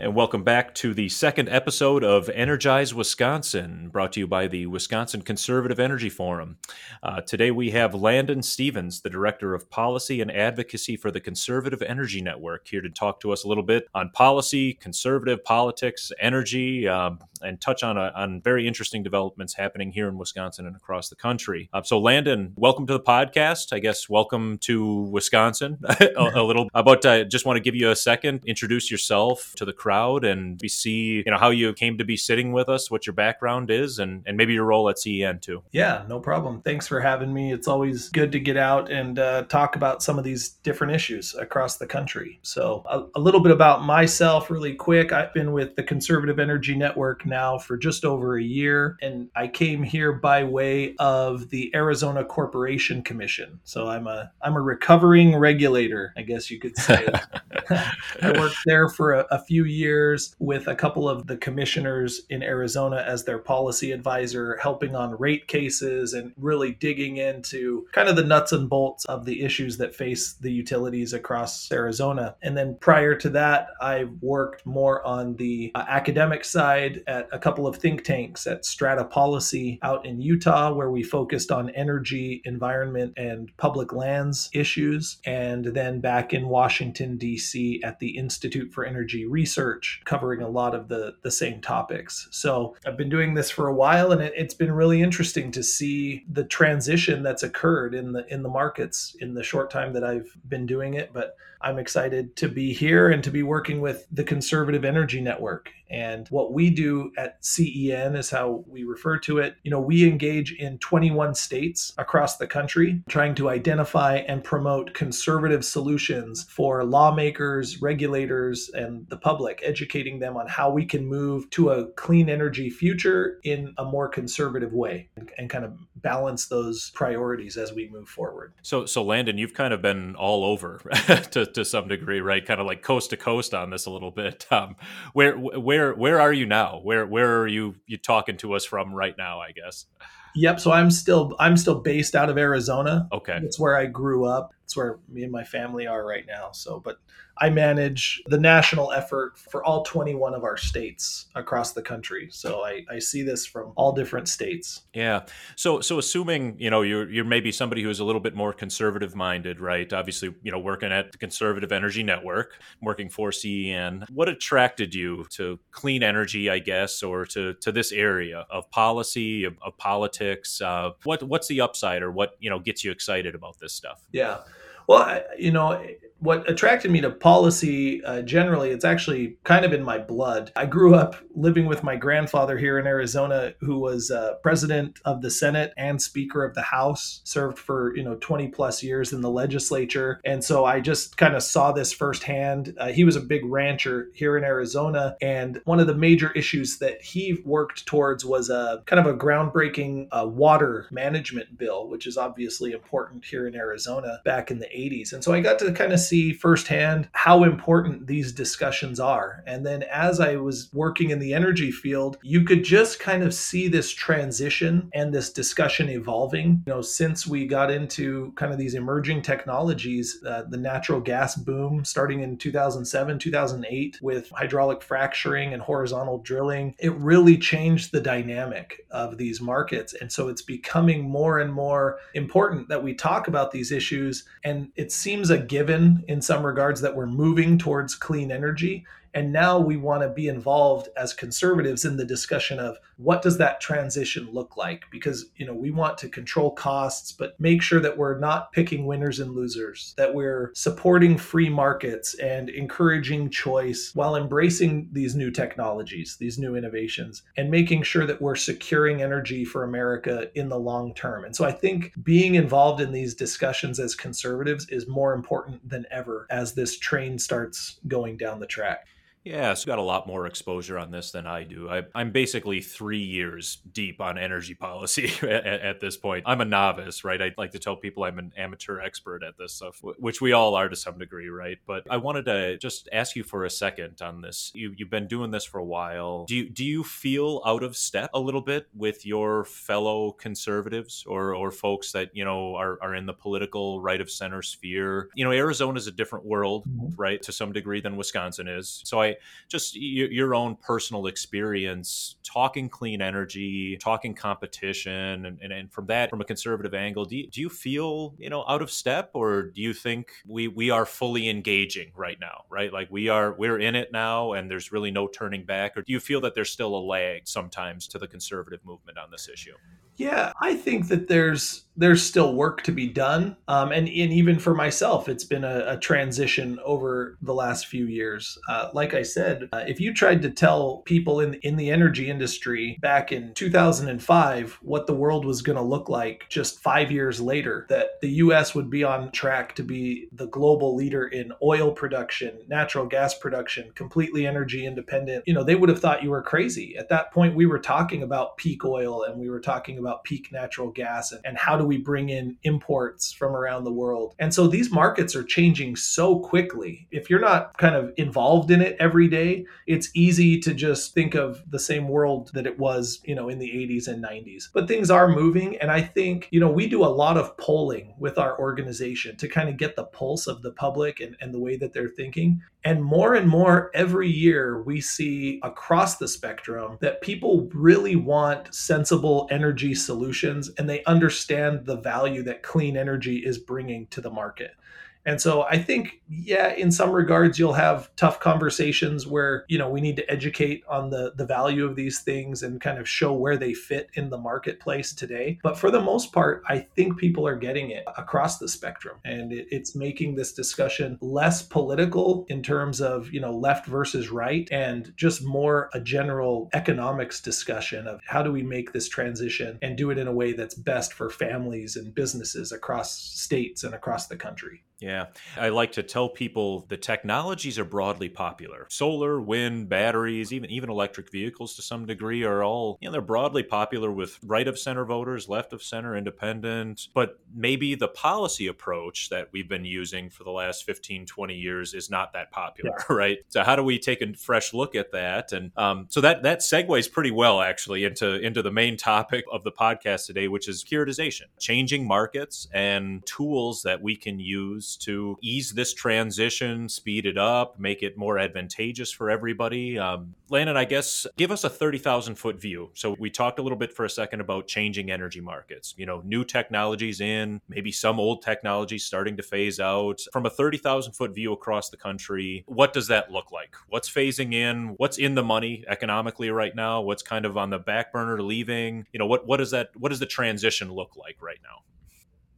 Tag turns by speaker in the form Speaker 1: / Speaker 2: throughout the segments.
Speaker 1: And welcome back to the second episode of Energize Wisconsin, brought to you by the Wisconsin Conservative Energy Forum. Uh, today we have Landon Stevens, the Director of Policy and Advocacy for the Conservative Energy Network, here to talk to us a little bit on policy, conservative politics, energy, um, and touch on, a, on very interesting developments happening here in Wisconsin and across the country. Uh, so, Landon, welcome to the podcast. I guess welcome to Wisconsin a, a, little. But I uh, just want to give you a second, introduce yourself to the crowd crowd and we see, you know, how you came to be sitting with us, what your background is, and, and maybe your role at CEN too.
Speaker 2: Yeah, no problem. Thanks for having me. It's always good to get out and uh, talk about some of these different issues across the country. So, a, a little bit about myself, really quick. I've been with the Conservative Energy Network now for just over a year, and I came here by way of the Arizona Corporation Commission. So, I'm a I'm a recovering regulator, I guess you could say. I worked there for a, a few years years with a couple of the commissioners in Arizona as their policy advisor, helping on rate cases and really digging into kind of the nuts and bolts of the issues that face the utilities across Arizona. And then prior to that, I worked more on the uh, academic side at a couple of think tanks at Strata Policy out in Utah, where we focused on energy, environment, and public lands issues. And then back in Washington, D.C. at the Institute for Energy Research research covering a lot of the the same topics. So I've been doing this for a while, and it, it's been really interesting to see the transition that's occurred in the in the markets in the short time that I've been doing it. But I'm excited to be here and to be working with the Conservative Energy Network. And what we do at CEN is how we refer to it. You know, we engage in 21 states across the country, trying to identify and promote conservative solutions for lawmakers, regulators, and the public, educating them on how we can move to a clean energy future in a more conservative way and, kind of balance those priorities as we move forward.
Speaker 1: So, so Landon, you've kind of been all over to, to some degree, right? Kind of like coast to coast on this a little bit. Um, where where where are you now? Where where are you you talking to us from right now? I guess.
Speaker 2: Yep. So I'm still I'm still based out of Arizona.
Speaker 1: Okay.
Speaker 2: It's where I grew up. It's where me and my family are right now. So, but I manage the national effort for all 21 of our states across the country. So I, I see this from all different states.
Speaker 1: Yeah. So so assuming you know you're you're maybe somebody who's a little bit more conservative minded, right? Obviously, you know, working at the Conservative Energy Network, working for CEN. What attracted you to clean energy, I guess, or to to this area of policy of, of politics? Uh, what what's the upside, or what you know gets you excited about this stuff?
Speaker 2: Yeah. Well, I, you know, what attracted me to policy uh, generally, it's actually kind of in my blood. I grew up living with my grandfather here in Arizona, who was uh, president of the Senate and Speaker of the House, served for you know 20 plus years in the legislature, and so I just kind of saw this firsthand. Uh, he was a big rancher here in Arizona, and one of the major issues that he worked towards was a kind of a groundbreaking uh, water management bill, which is obviously important here in Arizona back in the 80s, and so I got to kind of see firsthand how important these discussions are. And then as I was working in the energy field, you could just kind of see this transition and this discussion evolving. You know, since we got into kind of these emerging technologies, uh, the natural gas boom starting in 2007, 2008 with hydraulic fracturing and horizontal drilling, it really changed the dynamic of these markets. And so it's becoming more and more important that we talk about these issues. And it seems a given in some regards that we're moving towards clean energy and now we want to be involved as conservatives in the discussion of what does that transition look like? Because, you know, we want to control costs, but make sure that we're not picking winners and losers, that we're supporting free markets and encouraging choice while embracing these new technologies, these new innovations, and making sure that we're securing energy for America in the long term. And so I think being involved in these discussions as conservatives is more important than ever as this train starts going down the track.
Speaker 1: Yeah, so got a lot more exposure on this than I do. I, am basically three years deep on energy policy at, at, this point. I'm a novice, right? I'd like to tell people I'm an amateur expert at this stuff, which we all are to some degree, right? But I wanted to just ask you for a second on this. You, you've been doing this for a while. Do you, do you feel out of step a little bit with your fellow conservatives or, or folks that, you know, are, are in the political right of center sphere? You know, Arizona is a different world, mm-hmm. right, to some degree than Wisconsin is. So I Just your own personal experience talking clean energy, talking competition, and, and, and from that, from a conservative angle, do you, do you feel you know out of step, or do you think we we are fully engaging right now, right? Like we are we're in it now, and there's really no turning back, or do you feel that there's still a lag sometimes to the conservative movement on this issue?
Speaker 2: Yeah, I think that there's there's still work to be done, um, and and even for myself, it's been a, a transition over the last few years. Uh, like I said, uh, if you tried to tell people in in the energy industry back in 2005 what the world was going to look like just five years later, that the U.S. would be on track to be the global leader in oil production, natural gas production, completely energy independent, you know, they would have thought you were crazy. At that point, we were talking about peak oil and we were talking about about peak natural gas and, and how do we bring in imports from around the world. And so these markets are changing so quickly. If you're not kind of involved in it every day, it's easy to just think of the same world that it was, you know, in the 80s and 90s. But things are moving. And I think, you know, we do a lot of polling with our organization to kind of get the pulse of the public and, and the way that they're thinking. And more and more every year, we see across the spectrum that people really want sensible energy solutions and they understand the value that clean energy is bringing to the market. And so I think, yeah, in some regards, you'll have tough conversations where, you know, we need to educate on the, the value of these things and kind of show where they fit in the marketplace today. But for the most part, I think people are getting it across the spectrum. And it, it's making this discussion less political in terms of, you know, left versus right and just more a general economics discussion of how do we make this transition and do it in a way that's best for families and businesses across states and across the country.
Speaker 1: Yeah. I like to tell people the technologies are broadly popular. Solar, wind, batteries, even even electric vehicles to some degree are all, you know, they're broadly popular with right of center voters, left of center, independent. But maybe the policy approach that we've been using for the last 15, 20 years is not that popular, yeah. right? So how do we take a fresh look at that? And um, so that that segues pretty well actually into into the main topic of the podcast today, which is securitization, changing markets and tools that we can use to ease this transition, speed it up, make it more advantageous for everybody. Um, Landon, I guess, give us a 30,000 foot view. So we talked a little bit for a second about changing energy markets, you know, new technologies in, maybe some old technologies starting to phase out. From a 30,000 foot view across the country, what does that look like? What's phasing in? What's in the money economically right now? What's kind of on the back burner leaving? You know, what, what does that, what does the transition look like right now?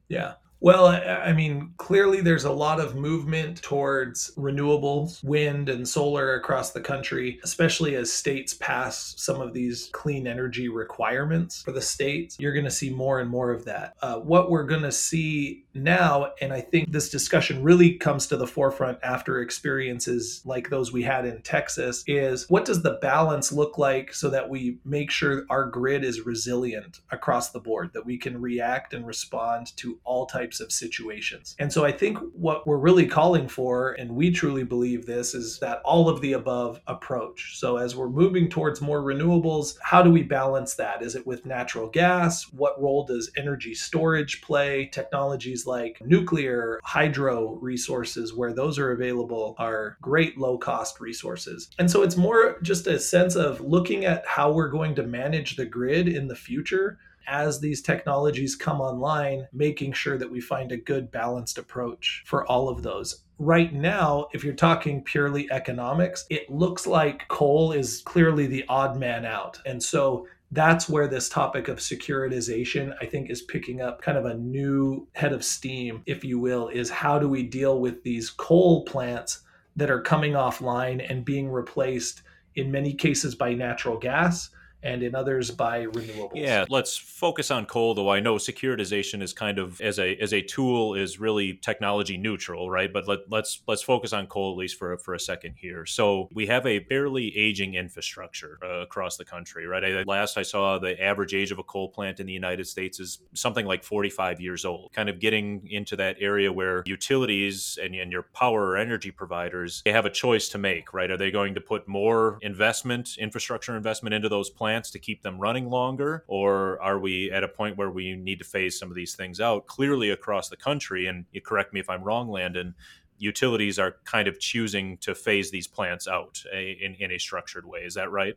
Speaker 2: Yeah. Well, I mean, clearly there's a lot of movement towards renewables, wind and solar across the country, especially as states pass some of these clean energy requirements for the states. You're going to see more and more of that. Uh, what we're going to see now, and I think this discussion really comes to the forefront after experiences like those we had in Texas, is what does the balance look like so that we make sure our grid is resilient across the board, that we can react and respond to all types types of situations. And so I think what we're really calling for, and we truly believe this, is that all of the above approach. So as we're moving towards more renewables, how do we balance that? Is it with natural gas? What role does energy storage play? Technologies like nuclear, hydro resources, where those are available, are great low cost resources. And so it's more just a sense of looking at how we're going to manage the grid in the future as these technologies come online, making sure that we find a good balanced approach for all of those. Right now, if you're talking purely economics, it looks like coal is clearly the odd man out. And so that's where this topic of securitization, I think, is picking up kind of a new head of steam, if you will, is how do we deal with these coal plants that are coming offline and being replaced in many cases by natural gas? And in others by renewables.
Speaker 1: Yeah, let's focus on coal though. I know securitization is kind of as a as a tool is really technology neutral, right? But let, let's let's focus on coal at least for for a second here. So we have a fairly aging infrastructure uh, across the country, right? I, last I saw the average age of a coal plant in the United States is something like 45 years old. Kind of getting into that area where utilities and, and your power or energy providers they have a choice to make, right? Are they going to put more investment, infrastructure investment into those plants plants to keep them running longer? Or are we at a point where we need to phase some of these things out clearly across the country? And you correct me if I'm wrong, Landon utilities are kind of choosing to phase these plants out eh, in, in a structured way. Is that right?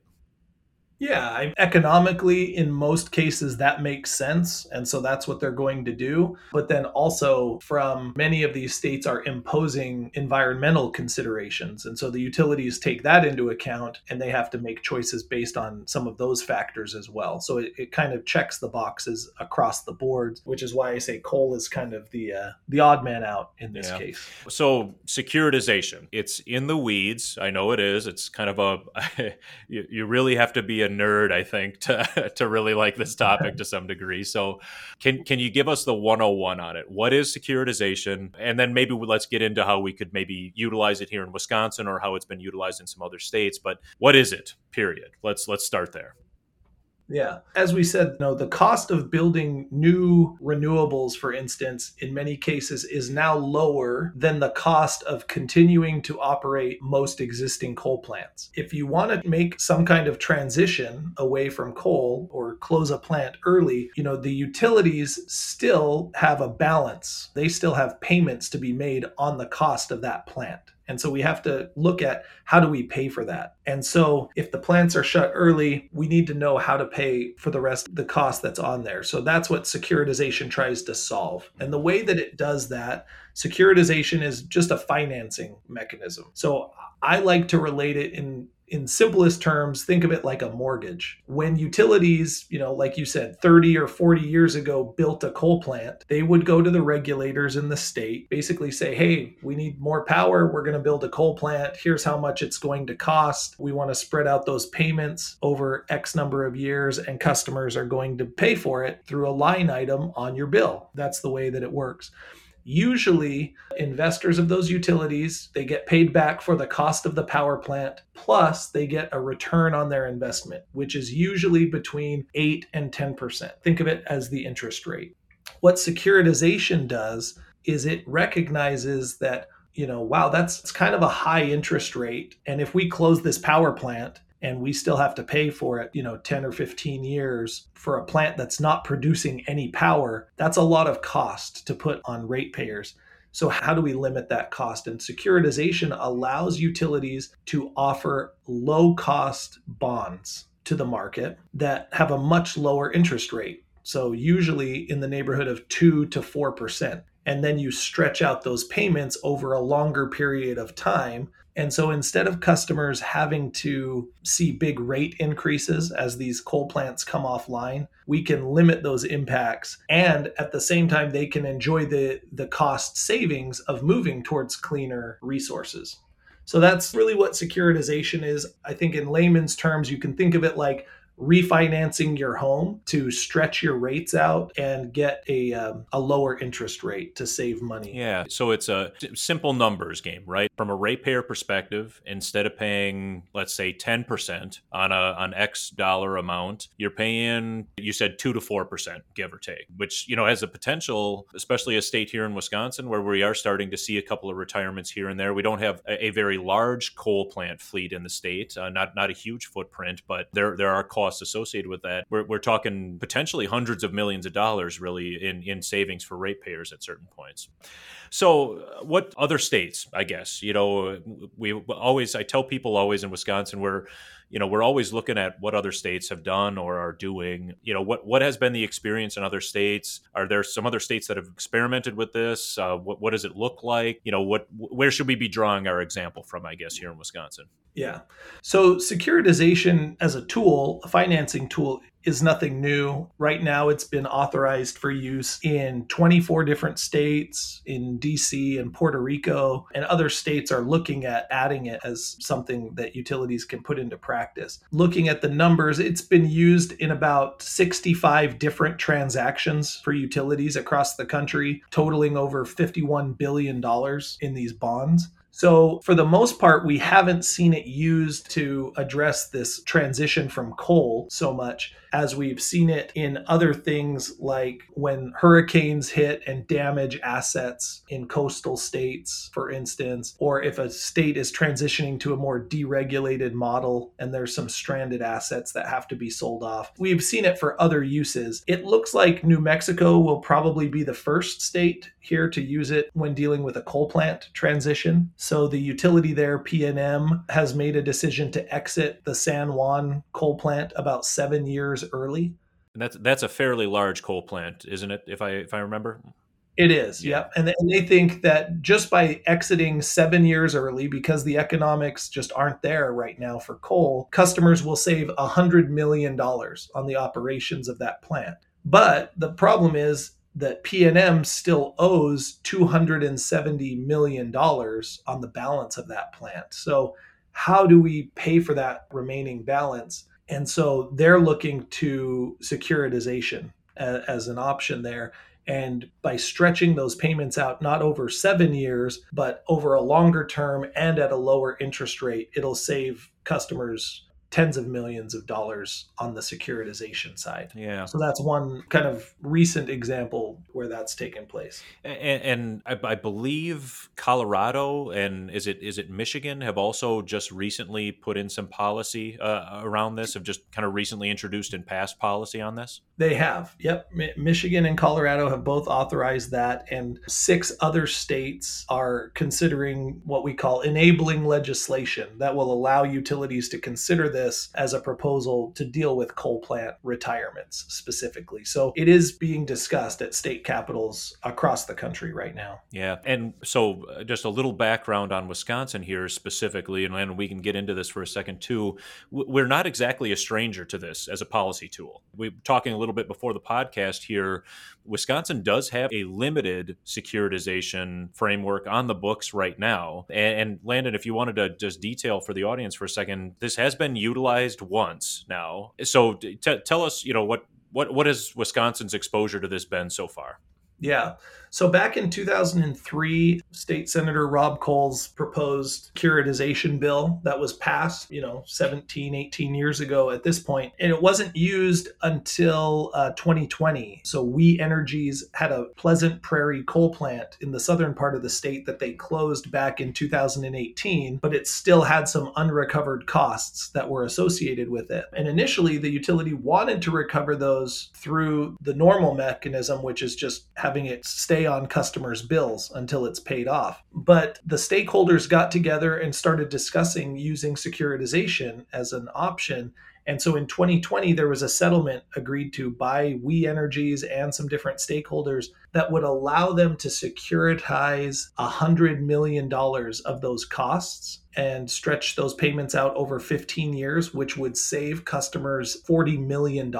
Speaker 2: Yeah, I, economically, in most cases, that makes sense. And so that's what they're going to do. But then also, from many of these states are imposing environmental considerations. And so the utilities take that into account and they have to make choices based on some of those factors as well. So it, it kind of checks the boxes across the board, which is why I say coal is kind of the, uh, the odd man out in this yeah. case.
Speaker 1: So securitization, it's in the weeds. I know it is. It's kind of a, you, you really have to be a nerd, I think, to to really like this topic to some degree. So, can can you give us the 101 on it? What is securitization? And then maybe let's get into how we could maybe utilize it here in Wisconsin or how it's been utilized in some other states. But what is it? Period. Let's let's start there.
Speaker 2: Yeah. As we said, you know, the cost of building new renewables, for instance, in many cases is now lower than the cost of continuing to operate most existing coal plants. If you want to make some kind of transition away from coal or close a plant early, you know, the utilities still have a balance. They still have payments to be made on the cost of that plant. And so we have to look at how do we pay for that. And so if the plants are shut early, we need to know how to pay for the rest the cost that's on there. So that's what securitization tries to solve. And the way that it does that, securitization is just a financing mechanism. So I like to relate it in in simplest terms, think of it like a mortgage. When utilities, you know, like you said, 30 or 40 years ago built a coal plant, they would go to the regulators in the state, basically say, hey, we need more power. We're going to build a coal plant. Here's how much it's going to cost. We want to spread out those payments over X number of years, and customers are going to pay for it through a line item on your bill. That's the way that it works. Usually, investors of those utilities, they get paid back for the cost of the power plant, plus they get a return on their investment, which is usually between 8 and 10%. Think of it as the interest rate. What securitization does is it recognizes that you know, wow, that's kind of a high interest rate. And if we close this power plant, and we still have to pay for it, you know, 10 or 15 years for a plant that's not producing any power, that's a lot of cost to put on ratepayers. So, how do we limit that cost? And securitization allows utilities to offer low cost bonds to the market that have a much lower interest rate. So, usually in the neighborhood of 2 to 4%. And then you stretch out those payments over a longer period of time and so instead of customers having to see big rate increases as these coal plants come offline, we can limit those impacts and at the same time they can enjoy the the cost savings of moving towards cleaner resources. So that's really what securitization is. I think in layman's terms you can think of it like refinancing your home to stretch your rates out and get a, um, a lower interest rate to save money.
Speaker 1: Yeah. So it's a simple numbers game, right? From a ratepayer perspective, instead of paying, let's say, 10% on a on X dollar amount, you're paying, you said 2 to 4%, give or take, which, you know, has a potential, especially a state here in Wisconsin where we are starting to see a couple of retirements here and there. We don't have a, a very large coal plant fleet in the state, uh, not, not a huge footprint, but there, there are costs costs associated with that. We're, we're talking potentially hundreds of millions of dollars really in, in savings for ratepayers at certain points. So, uh, what other states, I guess, you know, we always, I tell people always in Wisconsin, we're, you know, we're always looking at what other states have done or are doing. You know, what what has been the experience in other states? Are there some other states that have experimented with this? Uh, what what does it look like? You know, what where should we be drawing our example from? I guess here in Wisconsin.
Speaker 2: Yeah. So securitization as a tool, a financing tool, is nothing new. Right now, it's been authorized for use in 24 different states, in DC and Puerto Rico, and other states are looking at adding it as something that utilities can put into practice. Looking at the numbers, it's been used in about 65 different transactions for utilities across the country, totaling over $51 billion in these bonds. So, for the most part, we haven't seen it used to address this transition from coal so much as we've seen it in other things like when hurricanes hit and damage assets in coastal states, for instance, or if a state is transitioning to a more deregulated model and there's some stranded assets that have to be sold off. We've seen it for other uses. It looks like New Mexico will probably be the first state here to use it when dealing with a coal plant transition. So the utility there, PNM, has made a decision to exit the San Juan coal plant about seven years early.
Speaker 1: And that's that's a fairly large coal plant, isn't it? If I if I remember.
Speaker 2: It is, yeah. yep. And, and they think that just by exiting seven years early, because the economics just aren't there right now for coal, customers will save a $100 million on the operations of that plant. But the problem is that PNM still owes $270 million on the balance of that plant. So, how do we pay for that remaining balance? And so they're looking to securitization as, as an option there. And by stretching those payments out, not over seven years, but over a longer term and at a lower interest rate, it'll save customers tens of millions of dollars on the securitization side.
Speaker 1: Yeah.
Speaker 2: So that's one kind of recent example where that's taken place.
Speaker 1: And, and I, I, believe Colorado and is it is it Michigan have also just recently put in some policy uh, around this. Have just kind of recently introduced and passed policy on this.
Speaker 2: They have. Yep. Michigan and Colorado have both authorized that, and six other states are considering what we call enabling legislation that will allow utilities to consider this as a proposal to deal with coal plant retirements specifically. So it is being discussed at state capitals across the country right now.
Speaker 1: Yeah. And so uh, just a little background on Wisconsin here specifically, and we can get into this for a second too. We're not exactly a stranger to this as a policy tool. We're talking a little bit before the podcast here. Wisconsin does have a limited securitization framework on the books right now. And, and Landon, if you wanted to just detail for the audience for a second, this has been utilized once now. So t- tell us, you know, what what what has Wisconsin's exposure to this been so far?
Speaker 2: Yeah. So back in 2003, State Senator Rob Cowles proposed securitization bill that was passed, you know, 17, 18 years ago at this point, and it wasn't used until uh, 2020. So We Energies had a Pleasant Prairie coal plant in the southern part of the state that they closed back in 2018, but it still had some unrecovered costs that were associated with it. And initially, the utility wanted to recover those through the normal mechanism, which is just having it stay on customers' bills until it's paid off. But the stakeholders got together and started discussing using securitization as an option. And so in 2020, there was a settlement agreed to by We Energies and some different stakeholders that would allow them to securitize $100 million of those costs and stretch those payments out over 15 years, which would save customers $40 million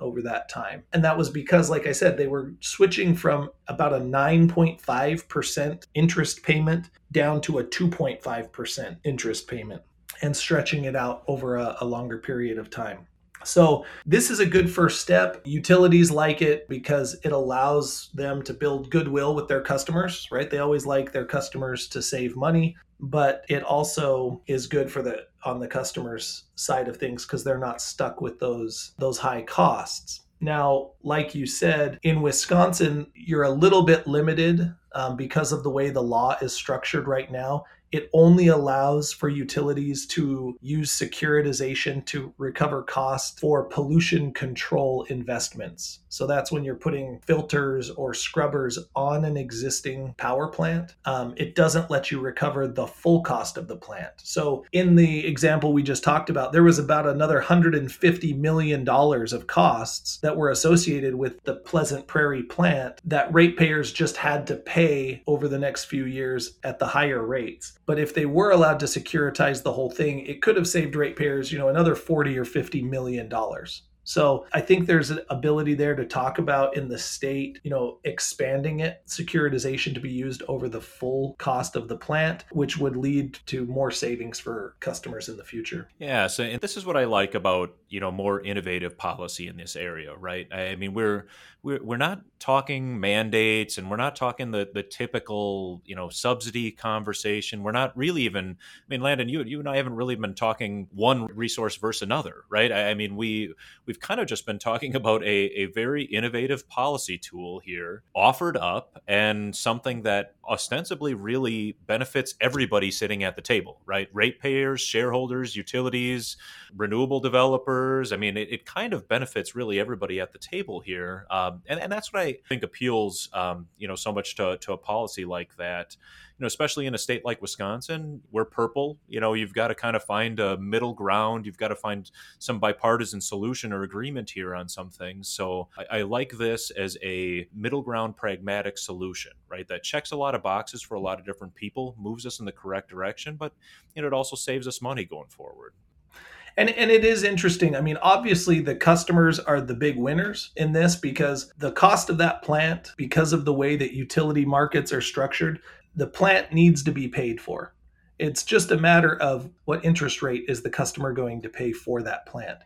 Speaker 2: over that time. And that was because, like I said, they were switching from about a 9.5% interest payment down to a 2.5% interest payment and stretching it out over a, a longer period of time. So, this is a good first step. Utilities like it because it allows them to build goodwill with their customers, right? They always like their customers to save money, but it also is good for the on the customers side of things because they're not stuck with those those high costs. Now, like you said, in Wisconsin, you're a little bit limited um, because of the way the law is structured right now it only allows for utilities to use securitization to recover costs for pollution control investments. So that's when you're putting filters or scrubbers on an existing power plant. Um, it doesn't let you recover the full cost of the plant. So in the example we just talked about, there was about another $150 million of costs that were associated with the Pleasant Prairie plant that ratepayers just had to pay over the next few years at the higher rates. But if they were allowed to securitize the whole thing, it could have saved ratepayers, you know, another 40 or 50 million dollars. So I think there's an ability there to talk about in the state, you know, expanding it, securitization to be used over the full cost of the plant, which would lead to more savings for customers in the future.
Speaker 1: Yeah, so and this is what I like about, you know, more innovative policy in this area, right? I mean, we're we're, we're not talking mandates and we're not talking the, the typical, you know, subsidy conversation. We're not really even, I mean, Landon, you, you and I haven't really been talking one resource versus another, right? I, I mean, we, we've we've kind of just been talking about a, a very innovative policy tool here offered up and something that ostensibly really benefits everybody sitting at the table, right? Ratepayers, shareholders, utilities, renewable developers. I mean, it, it kind of benefits really everybody at the table here. Um, and, and that's what I think appeals, um, you know, so much to, to a policy like that you know, especially in a state like Wisconsin, we're purple. You know, you've got to kind of find a middle ground. You've got to find some bipartisan solution or agreement here on some things. So I, I like this as a middle ground, pragmatic solution, right? That checks a lot of boxes for a lot of different people, moves us in the correct direction, but you know, it also saves us money going forward.
Speaker 2: And, and it is interesting. I mean, obviously, the customers are the big winners in this because the cost of that plant, because of the way that utility markets are structured, the plant needs to be paid for. It's just a matter of what interest rate is the customer going to pay for that plant.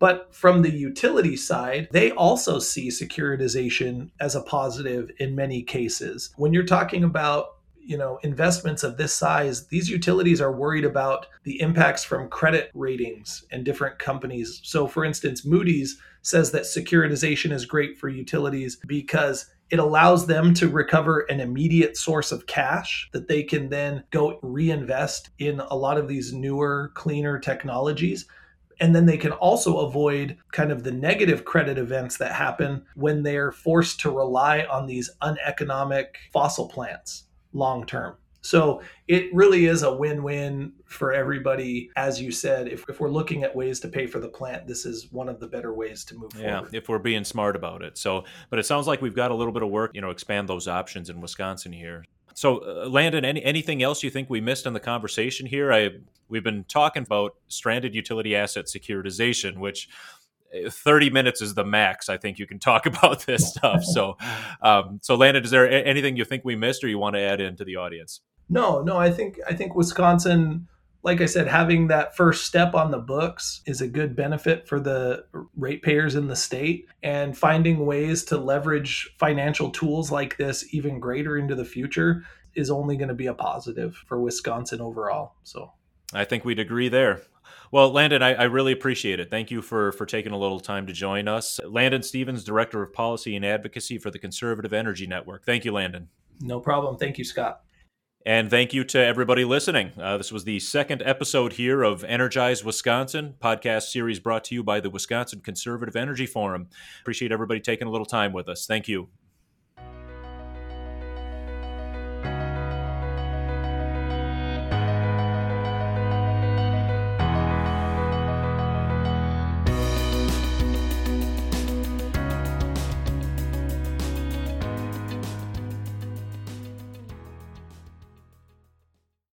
Speaker 2: But from the utility side, they also see securitization as a positive in many cases. When you're talking about you know investments of this size these utilities are worried about the impacts from credit ratings and different companies so for instance moody's says that securitization is great for utilities because it allows them to recover an immediate source of cash that they can then go reinvest in a lot of these newer, cleaner technologies. And then they can also avoid kind of the negative credit events that happen when they're forced to rely on these uneconomic fossil plants long term. So it really is a win win for everybody. As you said, if, if we're looking at ways to pay for the plant, this is one of the better ways to move forward.
Speaker 1: yeah,
Speaker 2: forward.
Speaker 1: if we're being smart about it. So, but it sounds like we've got a little bit of work, you know, expand those options in Wisconsin here. So, uh, Landon, any, anything else you think we missed in the conversation here? I we've been talking about stranded utility asset securitization, which 30 minutes is the max i think you can talk about this stuff. So um, so landon is there anything you think we missed or you want to add into the audience?
Speaker 2: No no i think i think wisconsin like i said having that first step on the books is a good benefit for the ratepayers in the state and finding ways to leverage financial tools like this even greater into the future is only going to be a positive for wisconsin overall so
Speaker 1: I think we'd agree there. Well, Landon, I, I, really appreciate it. Thank you for for taking a little time to join us. Landon Stevens, Director of Policy and Advocacy for the Conservative Energy Network. Thank you, Landon.
Speaker 2: No problem. Thank you, Scott.
Speaker 1: And thank you to everybody listening. Uh, this was the second episode here of Energize Wisconsin, podcast series brought to you by the Wisconsin Conservative Energy Forum. Appreciate everybody taking a little time with us. Thank you.